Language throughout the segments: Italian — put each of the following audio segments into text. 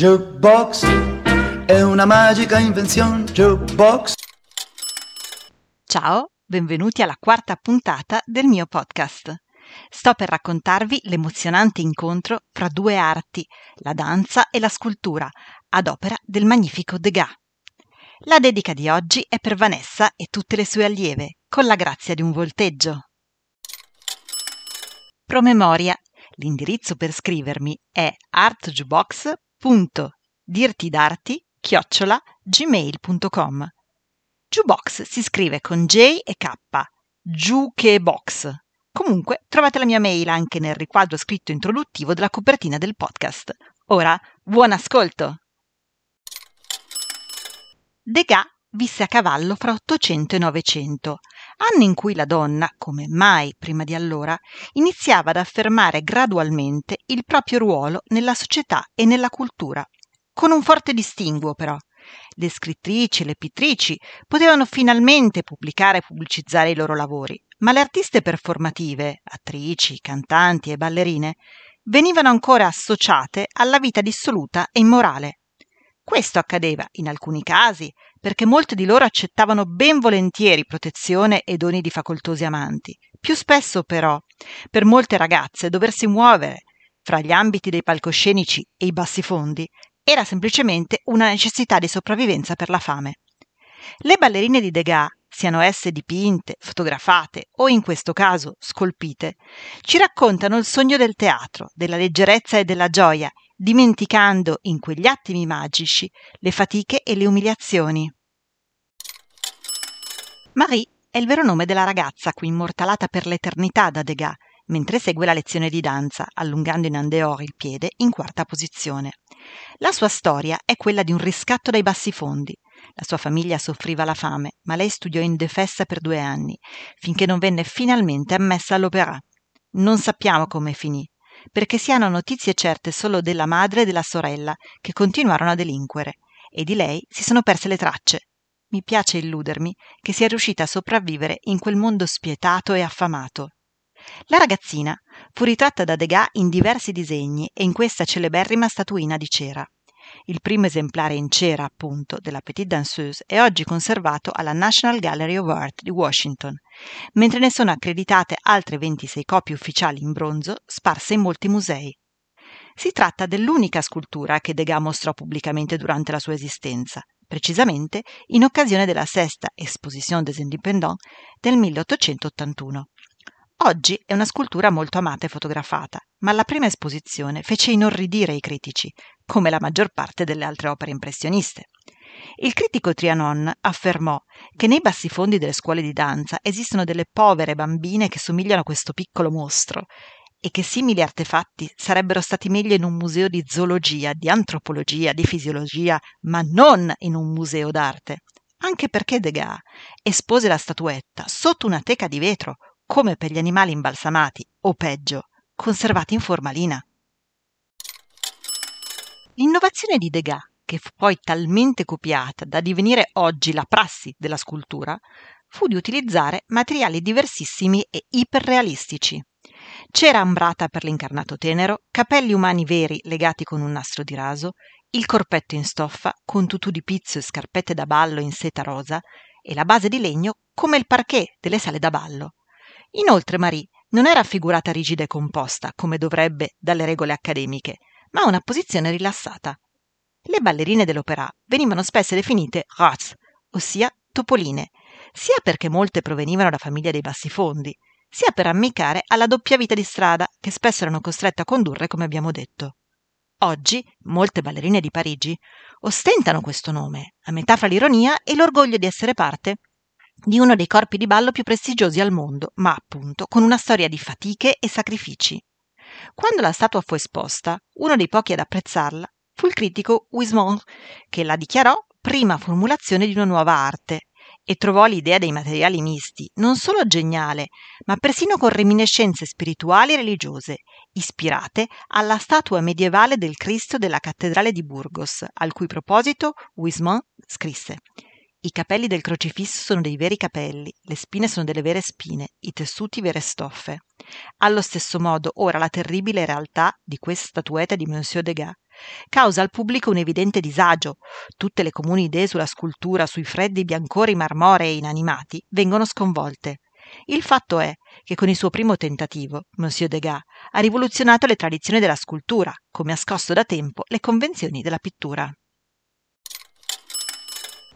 Jukebox è una magica invenzione. Jukebox. Ciao, benvenuti alla quarta puntata del mio podcast. Sto per raccontarvi l'emozionante incontro fra due arti, la danza e la scultura, ad opera del magnifico Degas. La dedica di oggi è per Vanessa e tutte le sue allieve, con la grazia di un volteggio. Promemoria. L'indirizzo per scrivermi è artjubox.dirtidarti-gmail.com Jukebox si scrive con J e K, Jukebox. Comunque trovate la mia mail anche nel riquadro scritto introduttivo della copertina del podcast. Ora, buon ascolto! Degas visse a cavallo fra 800 e 900, anni in cui la donna, come mai prima di allora, iniziava ad affermare gradualmente il proprio ruolo nella società e nella cultura, con un forte distinguo però. Le scrittrici e le pittrici potevano finalmente pubblicare e pubblicizzare i loro lavori, ma le artiste performative, attrici, cantanti e ballerine, venivano ancora associate alla vita dissoluta e immorale. Questo accadeva, in alcuni casi, perché molte di loro accettavano ben volentieri protezione e doni di facoltosi amanti. Più spesso, però, per molte ragazze doversi muovere fra gli ambiti dei palcoscenici e i bassifondi era semplicemente una necessità di sopravvivenza per la fame. Le ballerine di Degas, siano esse dipinte, fotografate o in questo caso scolpite, ci raccontano il sogno del teatro, della leggerezza e della gioia, dimenticando in quegli attimi magici le fatiche e le umiliazioni. Marie è il vero nome della ragazza qui immortalata per l'eternità da Degas, mentre segue la lezione di danza, allungando in andeor il piede in quarta posizione. La sua storia è quella di un riscatto dai bassi fondi. La sua famiglia soffriva la fame, ma lei studiò indefessa per due anni, finché non venne finalmente ammessa all'opera. Non sappiamo come finì, perché si hanno notizie certe solo della madre e della sorella, che continuarono a delinquere, e di lei si sono perse le tracce. Mi piace illudermi che sia riuscita a sopravvivere in quel mondo spietato e affamato. La ragazzina fu ritratta da Degas in diversi disegni e in questa celeberrima statuina di cera. Il primo esemplare in cera, appunto, della Petite Danseuse è oggi conservato alla National Gallery of Art di Washington, mentre ne sono accreditate altre 26 copie ufficiali in bronzo sparse in molti musei. Si tratta dell'unica scultura che Degas mostrò pubblicamente durante la sua esistenza, precisamente in occasione della sesta Exposition des Indépendants del 1881. Oggi è una scultura molto amata e fotografata, ma alla prima esposizione fece inorridire i critici, come la maggior parte delle altre opere impressioniste. Il critico Trianon affermò che nei bassifondi delle scuole di danza esistono delle povere bambine che somigliano a questo piccolo mostro e che simili artefatti sarebbero stati meglio in un museo di zoologia, di antropologia, di fisiologia, ma non in un museo d'arte. Anche perché Degas espose la statuetta sotto una teca di vetro come per gli animali imbalsamati o peggio, conservati in formalina. L'innovazione di Degas, che fu poi talmente copiata da divenire oggi la prassi della scultura, fu di utilizzare materiali diversissimi e iperrealistici. Cera ambrata per l'incarnato tenero, capelli umani veri legati con un nastro di raso, il corpetto in stoffa con tutù di pizzo e scarpette da ballo in seta rosa e la base di legno come il parquet delle sale da ballo. Inoltre Marie non era affigurata rigida e composta, come dovrebbe dalle regole accademiche, ma una posizione rilassata. Le ballerine dell'opera venivano spesso definite Rats, ossia topoline, sia perché molte provenivano da famiglie dei bassi fondi, sia per ammiccare alla doppia vita di strada che spesso erano costrette a condurre, come abbiamo detto. Oggi molte ballerine di Parigi ostentano questo nome, a metà fra l'ironia e l'orgoglio di essere parte di uno dei corpi di ballo più prestigiosi al mondo, ma appunto con una storia di fatiche e sacrifici. Quando la statua fu esposta, uno dei pochi ad apprezzarla fu il critico Wismont, che la dichiarò prima formulazione di una nuova arte e trovò l'idea dei materiali misti non solo geniale, ma persino con reminiscenze spirituali e religiose, ispirate alla statua medievale del Cristo della cattedrale di Burgos, al cui proposito Wismont scrisse i capelli del crocifisso sono dei veri capelli, le spine sono delle vere spine, i tessuti vere stoffe. Allo stesso modo, ora la terribile realtà di questa statuetta di Monsieur Degas causa al pubblico un evidente disagio. Tutte le comuni idee sulla scultura, sui freddi biancori marmorei inanimati, vengono sconvolte. Il fatto è che con il suo primo tentativo, Monsieur Degas ha rivoluzionato le tradizioni della scultura, come ha scosso da tempo le convenzioni della pittura.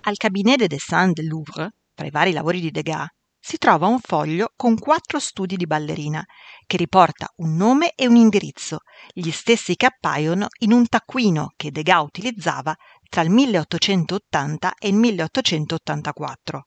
Al Cabinet des Dessins del Louvre, tra i vari lavori di Degas, si trova un foglio con quattro studi di ballerina, che riporta un nome e un indirizzo, gli stessi che appaiono in un taccuino che Degas utilizzava tra il 1880 e il 1884.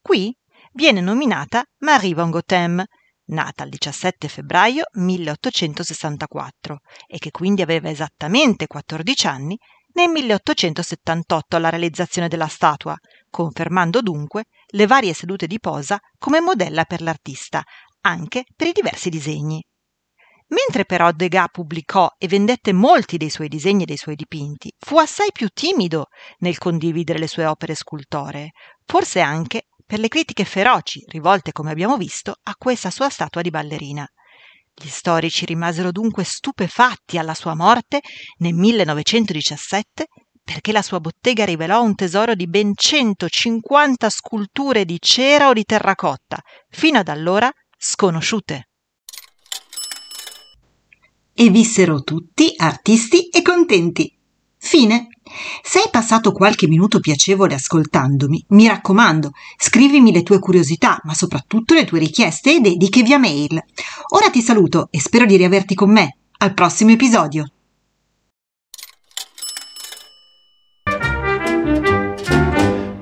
Qui viene nominata Marie Van Gotham, nata il 17 febbraio 1864 e che quindi aveva esattamente 14 anni nel 1878 alla realizzazione della statua, confermando dunque le varie sedute di posa come modella per l'artista, anche per i diversi disegni. Mentre però Degas pubblicò e vendette molti dei suoi disegni e dei suoi dipinti, fu assai più timido nel condividere le sue opere scultoree, forse anche per le critiche feroci rivolte, come abbiamo visto, a questa sua statua di ballerina. Gli storici rimasero dunque stupefatti alla sua morte nel 1917 perché la sua bottega rivelò un tesoro di ben 150 sculture di cera o di terracotta, fino ad allora sconosciute. E vissero tutti artisti e contenti. Fine. Se hai passato qualche minuto piacevole ascoltandomi, mi raccomando, scrivimi le tue curiosità, ma soprattutto le tue richieste e dediche via mail. Ora ti saluto e spero di riaverti con me. Al prossimo episodio.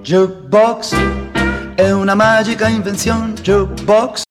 Jukebox è una magica invenzione. Jukebox